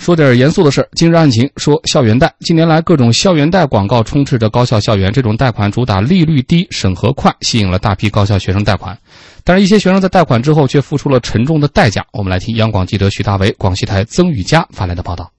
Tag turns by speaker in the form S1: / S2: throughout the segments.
S1: 说点严肃的事儿今日案情说校园贷。近年来，各种校园贷广告充斥着高校校园，这种贷款主打利率低、审核快，吸引了大批高校学生贷款。但是，一些学生在贷款之后却付出了沉重的代价。我们来听央广记者徐大为、广西台曾雨佳发来的报道。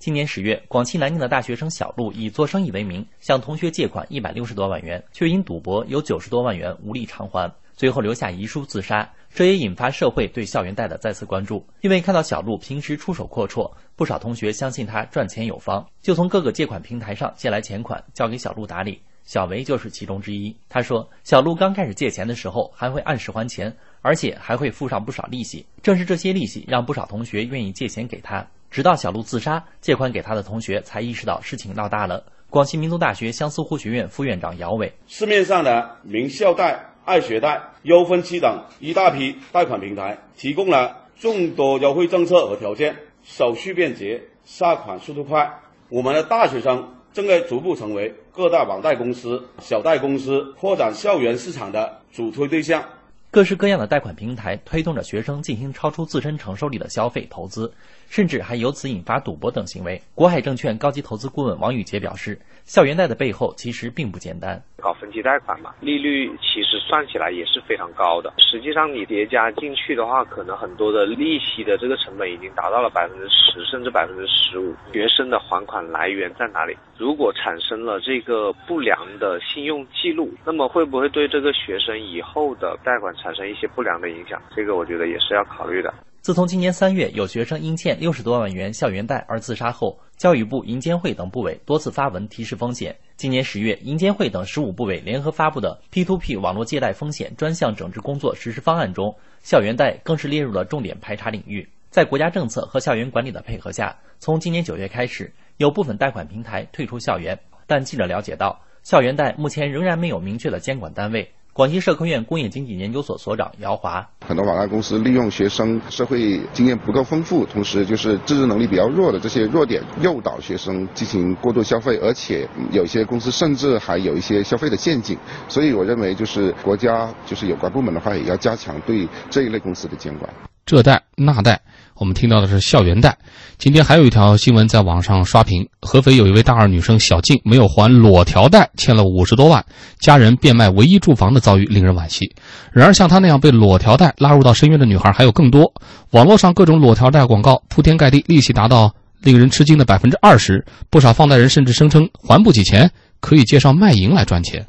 S2: 今年十月，广西南宁的大学生小陆以做生意为名，向同学借款一百六十多万元，却因赌博有九十多万元无力偿还。最后留下遗书自杀，这也引发社会对校园贷的再次关注。因为看到小陆平时出手阔绰，不少同学相信他赚钱有方，就从各个借款平台上借来钱款，交给小陆打理。小维就是其中之一。他说，小陆刚开始借钱的时候，还会按时还钱，而且还会付上不少利息。正是这些利息，让不少同学愿意借钱给他。直到小陆自杀，借款给他的同学才意识到事情闹大了。广西民族大学相思湖学院副院长姚伟：
S3: 市面上的名校贷。爱学贷、优分期等一大批贷款平台，提供了众多优惠政策和条件，手续便捷，下款速度快。我们的大学生正在逐步成为各大网贷公司、小贷公司扩展校园市场的主推对象。
S2: 各式各样的贷款平台推动着学生进行超出自身承受力的消费投资。甚至还由此引发赌博等行为。国海证券高级投资顾问王宇杰表示，校园贷的背后其实并不简单。
S4: 搞分期贷款嘛，利率其实算起来也是非常高的。实际上你叠加进去的话，可能很多的利息的这个成本已经达到了百分之十甚至百分之十五。学生的还款来源在哪里？如果产生了这个不良的信用记录，那么会不会对这个学生以后的贷款产生一些不良的影响？这个我觉得也是要考虑的。
S2: 自从今年三月有学生因欠六十多万元校园贷而自杀后，教育部、银监会等部委多次发文提示风险。今年十月，银监会等十五部委联合发布的 P2P 网络借贷风险专项整治工作实施方案中，校园贷更是列入了重点排查领域。在国家政策和校园管理的配合下，从今年九月开始，有部分贷款平台退出校园。但记者了解到，校园贷目前仍然没有明确的监管单位。广西社科院工业经济研究所所长姚华：
S5: 很多网贷公司利用学生社会经验不够丰富，同时就是自制能力比较弱的这些弱点，诱导学生进行过度消费，而且有些公司甚至还有一些消费的陷阱。所以我认为，就是国家就是有关部门的话，也要加强对这一类公司的监管。
S1: 这贷那贷。我们听到的是校园贷。今天还有一条新闻在网上刷屏：合肥有一位大二女生小静没有还裸条贷，欠了五十多万，家人变卖唯一住房的遭遇令人惋惜。然而，像她那样被裸条贷拉入到深渊的女孩还有更多。网络上各种裸条贷广告铺天盖地，利息达到令人吃惊的百分之二十。不少放贷人甚至声称还不起钱，可以介绍卖淫来赚钱。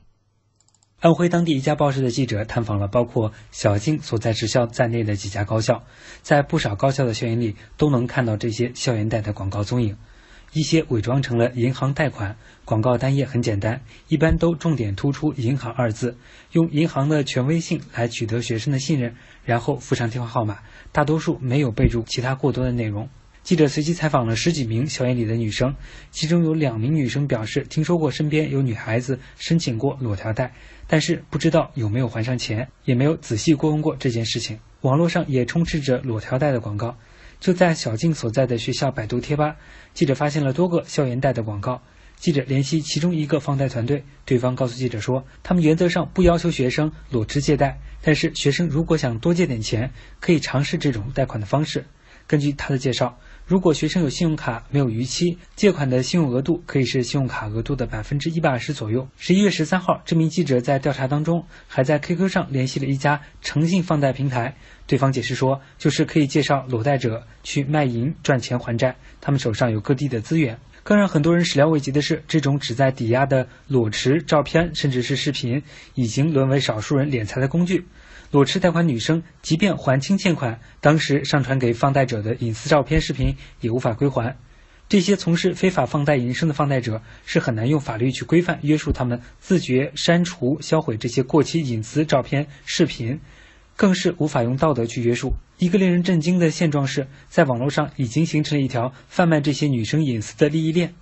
S6: 安徽当地一家报社的记者探访了包括小静所在职校在内的几家高校，在不少高校的校园里都能看到这些校园贷的广告踪影，一些伪装成了银行贷款，广告单页很简单，一般都重点突出“银行”二字，用银行的权威性来取得学生的信任，然后附上电话号码，大多数没有备注其他过多的内容。记者随机采访了十几名校园里的女生，其中有两名女生表示听说过身边有女孩子申请过裸条贷。但是不知道有没有还上钱，也没有仔细过问过这件事情。网络上也充斥着裸条贷的广告。就在小静所在的学校百度贴吧，记者发现了多个校园贷的广告。记者联系其中一个放贷团队，对方告诉记者说，他们原则上不要求学生裸辞借贷，但是学生如果想多借点钱，可以尝试这种贷款的方式。根据他的介绍。如果学生有信用卡没有逾期，借款的信用额度可以是信用卡额度的百分之一百二十左右。十一月十三号，这名记者在调查当中还在 QQ 上联系了一家诚信放贷平台，对方解释说，就是可以介绍裸贷者去卖淫赚钱还债，他们手上有各地的资源。更让很多人始料未及的是，这种旨在抵押的裸持照片甚至是视频，已经沦为少数人敛财的工具。裸辞贷款女生，即便还清欠款，当时上传给放贷者的隐私照片、视频也无法归还。这些从事非法放贷营生的放贷者是很难用法律去规范约束他们，自觉删除、销毁这些过期隐私照片、视频，更是无法用道德去约束。一个令人震惊的现状是，在网络上已经形成了一条贩卖这些女生隐私的利益链。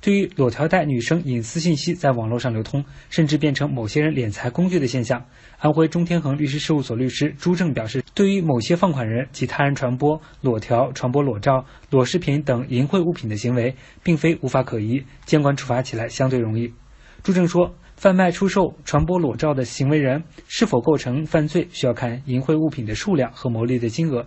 S6: 对于裸条带女生隐私信息在网络上流通，甚至变成某些人敛财工具的现象，安徽中天恒律师事务所律师朱正表示，对于某些放款人及他人传播裸条、传播裸照、裸视频等淫秽物品的行为，并非无法可依，监管处罚起来相对容易。朱正说，贩卖、出售、传播裸照的行为人是否构成犯罪，需要看淫秽物品的数量和牟利的金额。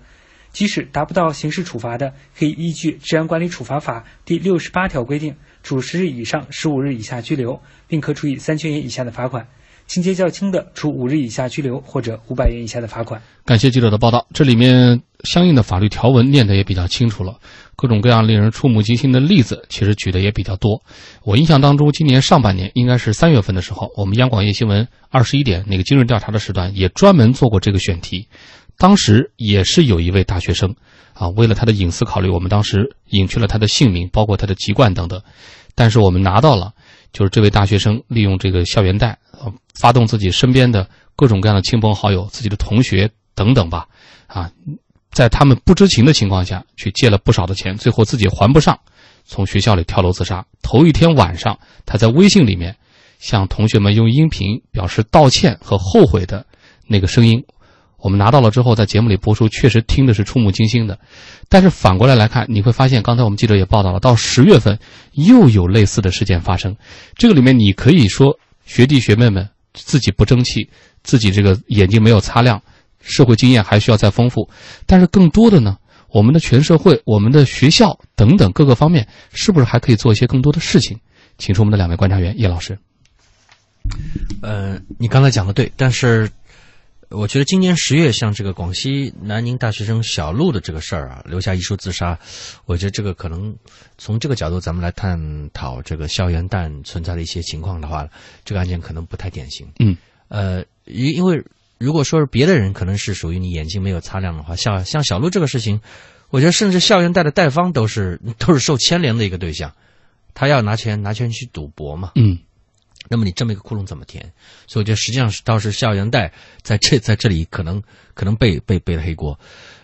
S6: 即使达不到刑事处罚的，可以依据《治安管理处罚法》第六十八条规定，处十日以上十五日以下拘留，并可处以三千元以下的罚款；情节较轻的，处五日以下拘留或者五百元以下的罚款。
S1: 感谢记者的报道，这里面相应的法律条文念得也比较清楚了，各种各样令人触目惊心的例子，其实举的也比较多。我印象当中，今年上半年应该是三月份的时候，我们央广夜新闻二十一点那个今日调查的时段也专门做过这个选题。当时也是有一位大学生，啊，为了他的隐私考虑，我们当时隐去了他的姓名，包括他的籍贯等等。但是我们拿到了，就是这位大学生利用这个校园贷，发动自己身边的各种各样的亲朋好友、自己的同学等等吧，啊，在他们不知情的情况下去借了不少的钱，最后自己还不上，从学校里跳楼自杀。头一天晚上，他在微信里面向同学们用音频表示道歉和后悔的那个声音。我们拿到了之后，在节目里播出，确实听的是触目惊心的。但是反过来来看，你会发现，刚才我们记者也报道了，到十月份又有类似的事件发生。这个里面，你可以说学弟学妹们自己不争气，自己这个眼睛没有擦亮，社会经验还需要再丰富。但是更多的呢，我们的全社会、我们的学校等等各个方面，是不是还可以做一些更多的事情？请出我们的两位观察员，叶老师。
S7: 呃，你刚才讲的对，但是。我觉得今年十月，像这个广西南宁大学生小陆的这个事儿啊，留下遗书自杀，我觉得这个可能从这个角度咱们来探讨这个校园贷存在的一些情况的话，这个案件可能不太典型。
S1: 嗯，
S7: 呃，因因为如果说是别的人，可能是属于你眼睛没有擦亮的话，像像小陆这个事情，我觉得甚至校园贷的贷方都是都是受牵连的一个对象，他要拿钱拿钱去赌博嘛。
S1: 嗯。
S7: 那么你这么一个窟窿怎么填？所以我觉得实际上是倒是校园贷在这在这里可能可能背背背了黑锅。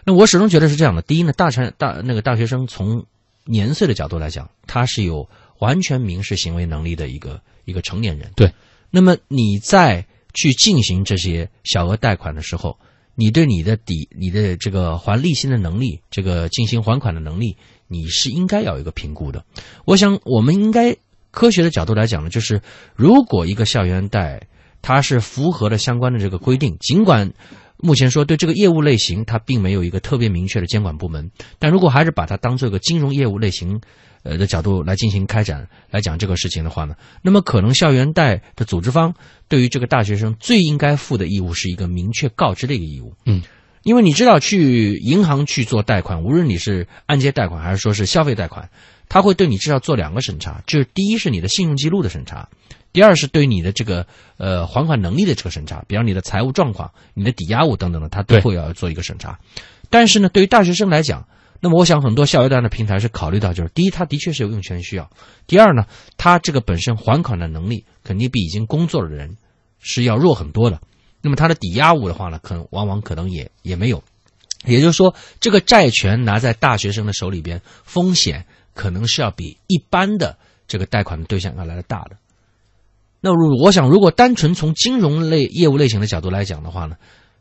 S7: 那我始终觉得是这样的：第一呢，大成大那个大学生从年岁的角度来讲，他是有完全民事行为能力的一个一个成年人。
S1: 对。
S7: 那么你在去进行这些小额贷款的时候，你对你的抵你的这个还利息的能力，这个进行还款的能力，你是应该要有一个评估的。我想我们应该。科学的角度来讲呢，就是如果一个校园贷它是符合了相关的这个规定，尽管目前说对这个业务类型它并没有一个特别明确的监管部门，但如果还是把它当做一个金融业务类型呃的角度来进行开展来讲这个事情的话呢，那么可能校园贷的组织方对于这个大学生最应该负的义务是一个明确告知的一个义务。
S1: 嗯，
S7: 因为你知道去银行去做贷款，无论你是按揭贷款还是说是消费贷款。他会对你至少做两个审查，就是第一是你的信用记录的审查，第二是对你的这个呃还款能力的这个审查，比方你的财务状况、你的抵押物等等的，他都会要做一个审查。但是呢，对于大学生来讲，那么我想很多校园贷的平台是考虑到，就是第一，他的确是有用钱需要；第二呢，他这个本身还款的能力肯定比已经工作的人是要弱很多的。那么他的抵押物的话呢，可能往往可能也也没有。也就是说，这个债权拿在大学生的手里边，风险。可能是要比一般的这个贷款的对象要来的大的。那如我想，如果单纯从金融类业务类型的角度来讲的话呢，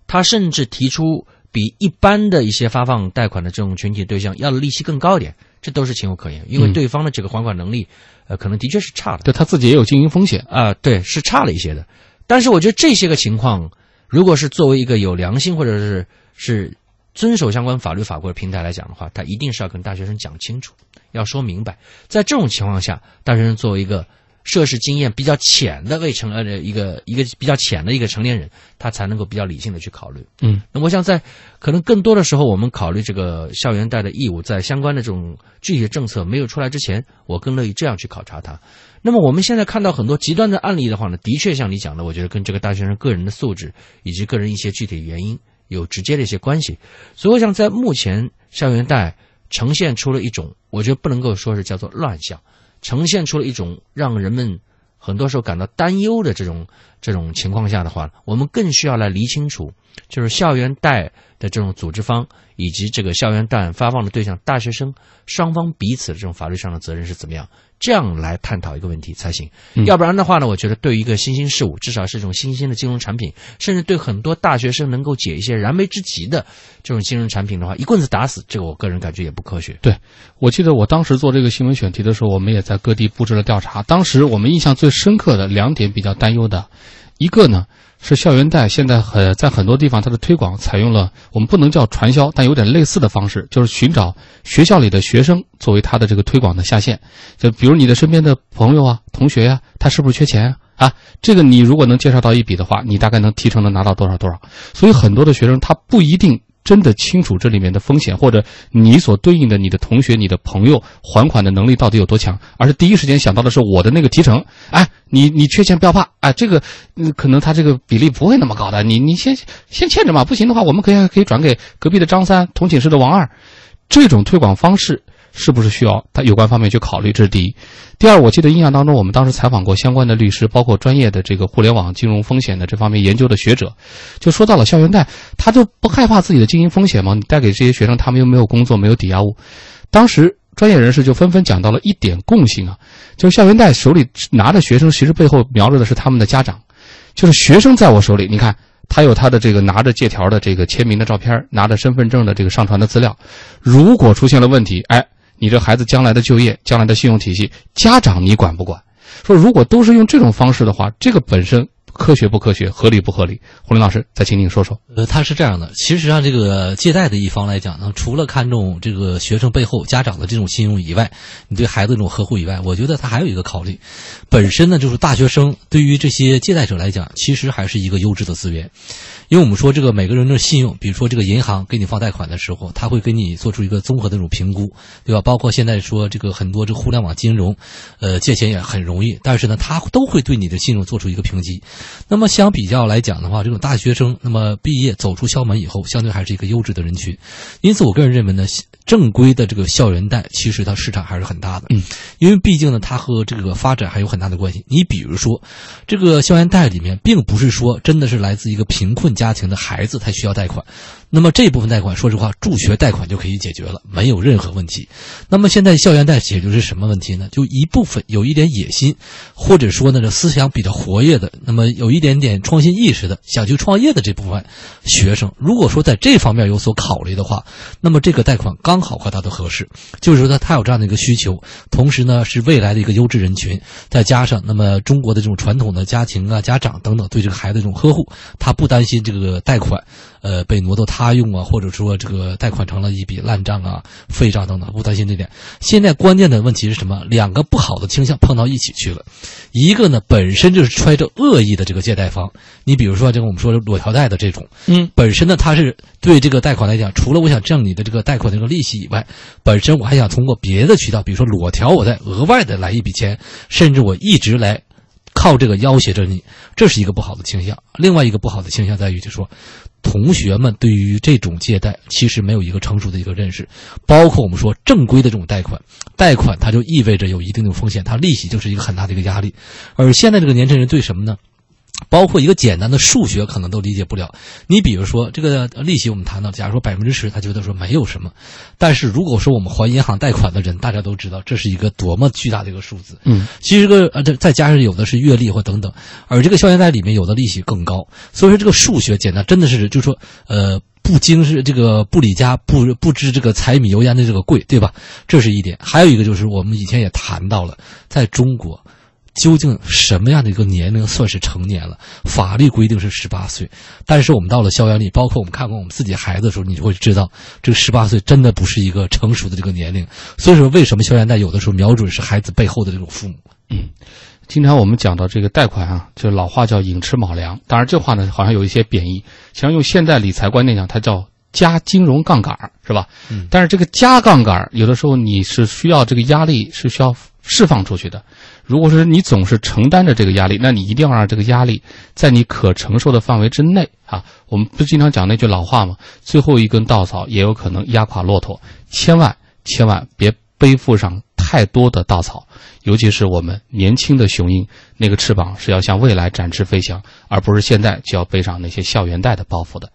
S7: 他甚至提出比一般的一些发放贷款的这种群体对象要的利息更高一点，这都是情有可原，因为对方的这个还款能力，呃，可能的确是差的。
S1: 对他自己也有经营风险
S7: 啊，对，是差了一些的。但是我觉得这些个情况，如果是作为一个有良心或者是是遵守相关法律法规的平台来讲的话，他一定是要跟大学生讲清楚。要说明白，在这种情况下，大学生作为一个涉世经验比较浅的未成呃一个一个比较浅的一个成年人，他才能够比较理性的去考虑。
S1: 嗯，
S7: 那我想在可能更多的时候，我们考虑这个校园贷的义务，在相关的这种具体的政策没有出来之前，我更乐意这样去考察它。那么我们现在看到很多极端的案例的话呢，的确像你讲的，我觉得跟这个大学生个人的素质以及个人一些具体原因有直接的一些关系。所以我想在目前校园贷。呈现出了一种，我觉得不能够说是叫做乱象，呈现出了一种让人们很多时候感到担忧的这种这种情况下的话，我们更需要来理清楚，就是校园贷的这种组织方以及这个校园贷发放的对象大学生双方彼此的这种法律上的责任是怎么样。这样来探讨一个问题才行，要不然的话呢，我觉得对于一个新兴事物，至少是一种新兴的金融产品，甚至对很多大学生能够解一些燃眉之急的这种金融产品的话，一棍子打死，这个我个人感觉也不科学。
S1: 对，我记得我当时做这个新闻选题的时候，我们也在各地布置了调查。当时我们印象最深刻的两点比较担忧的，一个呢是校园贷现在很在很多地方它的推广采用了我们不能叫传销，但有点类似的方式，就是寻找学校里的学生作为他的这个推广的下线。就比如你的身边的朋友啊、同学呀、他是不是缺钱啊？啊，这个你如果能介绍到一笔的话，你大概能提成能拿到多少多少。所以很多的学生他不一定。真的清楚这里面的风险，或者你所对应的你的同学、你的朋友还款的能力到底有多强，而是第一时间想到的是我的那个提成。哎，你你缺钱不要怕，哎，这个，可能他这个比例不会那么高的，你你先先欠着嘛，不行的话，我们可以可以转给隔壁的张三、同寝室的王二，这种推广方式。是不是需要他有关方面去考虑？这是第一。第二，我记得印象当中，我们当时采访过相关的律师，包括专业的这个互联网金融风险的这方面研究的学者，就说到了校园贷，他就不害怕自己的经营风险吗？你贷给这些学生，他们又没有工作，没有抵押物。当时专业人士就纷纷讲到了一点共性啊，就是校园贷手里拿着学生，其实背后瞄着的是他们的家长，就是学生在我手里，你看。他有他的这个拿着借条的这个签名的照片，拿着身份证的这个上传的资料。如果出现了问题，哎。你这孩子将来的就业、将来的信用体系，家长你管不管？说如果都是用这种方式的话，这个本身科学不科学、合理不合理？胡林老师，再请您说说。
S8: 呃，他是这样的，其实上这个借贷的一方来讲呢，除了看重这个学生背后家长的这种信用以外，你对孩子这种呵护以外，我觉得他还有一个考虑，本身呢就是大学生对于这些借贷者来讲，其实还是一个优质的资源。因为我们说这个每个人的信用，比如说这个银行给你放贷款的时候，他会给你做出一个综合的这种评估，对吧？包括现在说这个很多这个互联网金融，呃，借钱也很容易，但是呢，他都会对你的信用做出一个评级。那么相比较来讲的话，这种大学生那么毕业走出校门以后，相对还是一个优质的人群。因此，我个人认为呢，正规的这个校园贷其实它市场还是很大的。嗯，因为毕竟呢，它和这个发展还有很大的关系。你比如说，这个校园贷里面，并不是说真的是来自一个贫困。家庭的孩子才需要贷款，那么这部分贷款，说实话，助学贷款就可以解决了，没有任何问题。那么现在校园贷解决是什么问题呢？就一部分有一点野心，或者说呢，这思想比较活跃的，那么有一点点创新意识的，想去创业的这部分学生，如果说在这方面有所考虑的话，那么这个贷款刚刚好和他的合适。就是说他他有这样的一个需求，同时呢是未来的一个优质人群，再加上那么中国的这种传统的家庭啊、家长等等对这个孩子这种呵护，他不担心。这个贷款，呃，被挪到他用啊，或者说这个贷款成了一笔烂账啊、废账等等，不担心这点。现在关键的问题是什么？两个不好的倾向碰到一起去了，一个呢本身就是揣着恶意的这个借贷方，你比如说这个我们说裸条贷的这种，嗯，本身呢他是对这个贷款来讲，除了我想挣你的这个贷款这个利息以外，本身我还想通过别的渠道，比如说裸条，我再额外的来一笔钱，甚至我一直来。靠这个要挟着你，这是一个不好的倾向。另外一个不好的倾向在于，就说同学们对于这种借贷其实没有一个成熟的一个认识，包括我们说正规的这种贷款，贷款它就意味着有一定的风险，它利息就是一个很大的一个压力。而现在这个年轻人对什么呢？包括一个简单的数学可能都理解不了。你比如说这个利息，我们谈到，假如说百分之十，他觉得说没有什么。但是如果说我们还银行贷款的人，大家都知道这是一个多么巨大的一个数字。嗯，其实个呃，再加上有的是月利或等等，而这个校园贷里面有的利息更高。所以说这个数学简单真的是，就说呃，不经是这个不理家不不知这个柴米油盐的这个贵，对吧？这是一点。还有一个就是我们以前也谈到了，在中国。究竟什么样的一个年龄算是成年了？法律规定是十八岁，但是我们到了校园里，包括我们看过我们自己孩子的时候，你就会知道，这个十八岁真的不是一个成熟的这个年龄。所以说，为什么校园贷有的时候瞄准是孩子背后的这种父母？
S1: 嗯，经常我们讲到这个贷款啊，就老话叫“寅吃卯粮”，当然这话呢好像有一些贬义。实际上用现代理财观念讲，它叫加金融杠杆，是吧？嗯。但是这个加杠杆，有的时候你是需要这个压力是需要释放出去的。如果说你总是承担着这个压力，那你一定要让这个压力在你可承受的范围之内啊！我们不经常讲那句老话吗？最后一根稻草也有可能压垮骆驼，千万千万别背负上太多的稻草，尤其是我们年轻的雄鹰，那个翅膀是要向未来展翅飞翔，而不是现在就要背上那些校园贷的包袱的。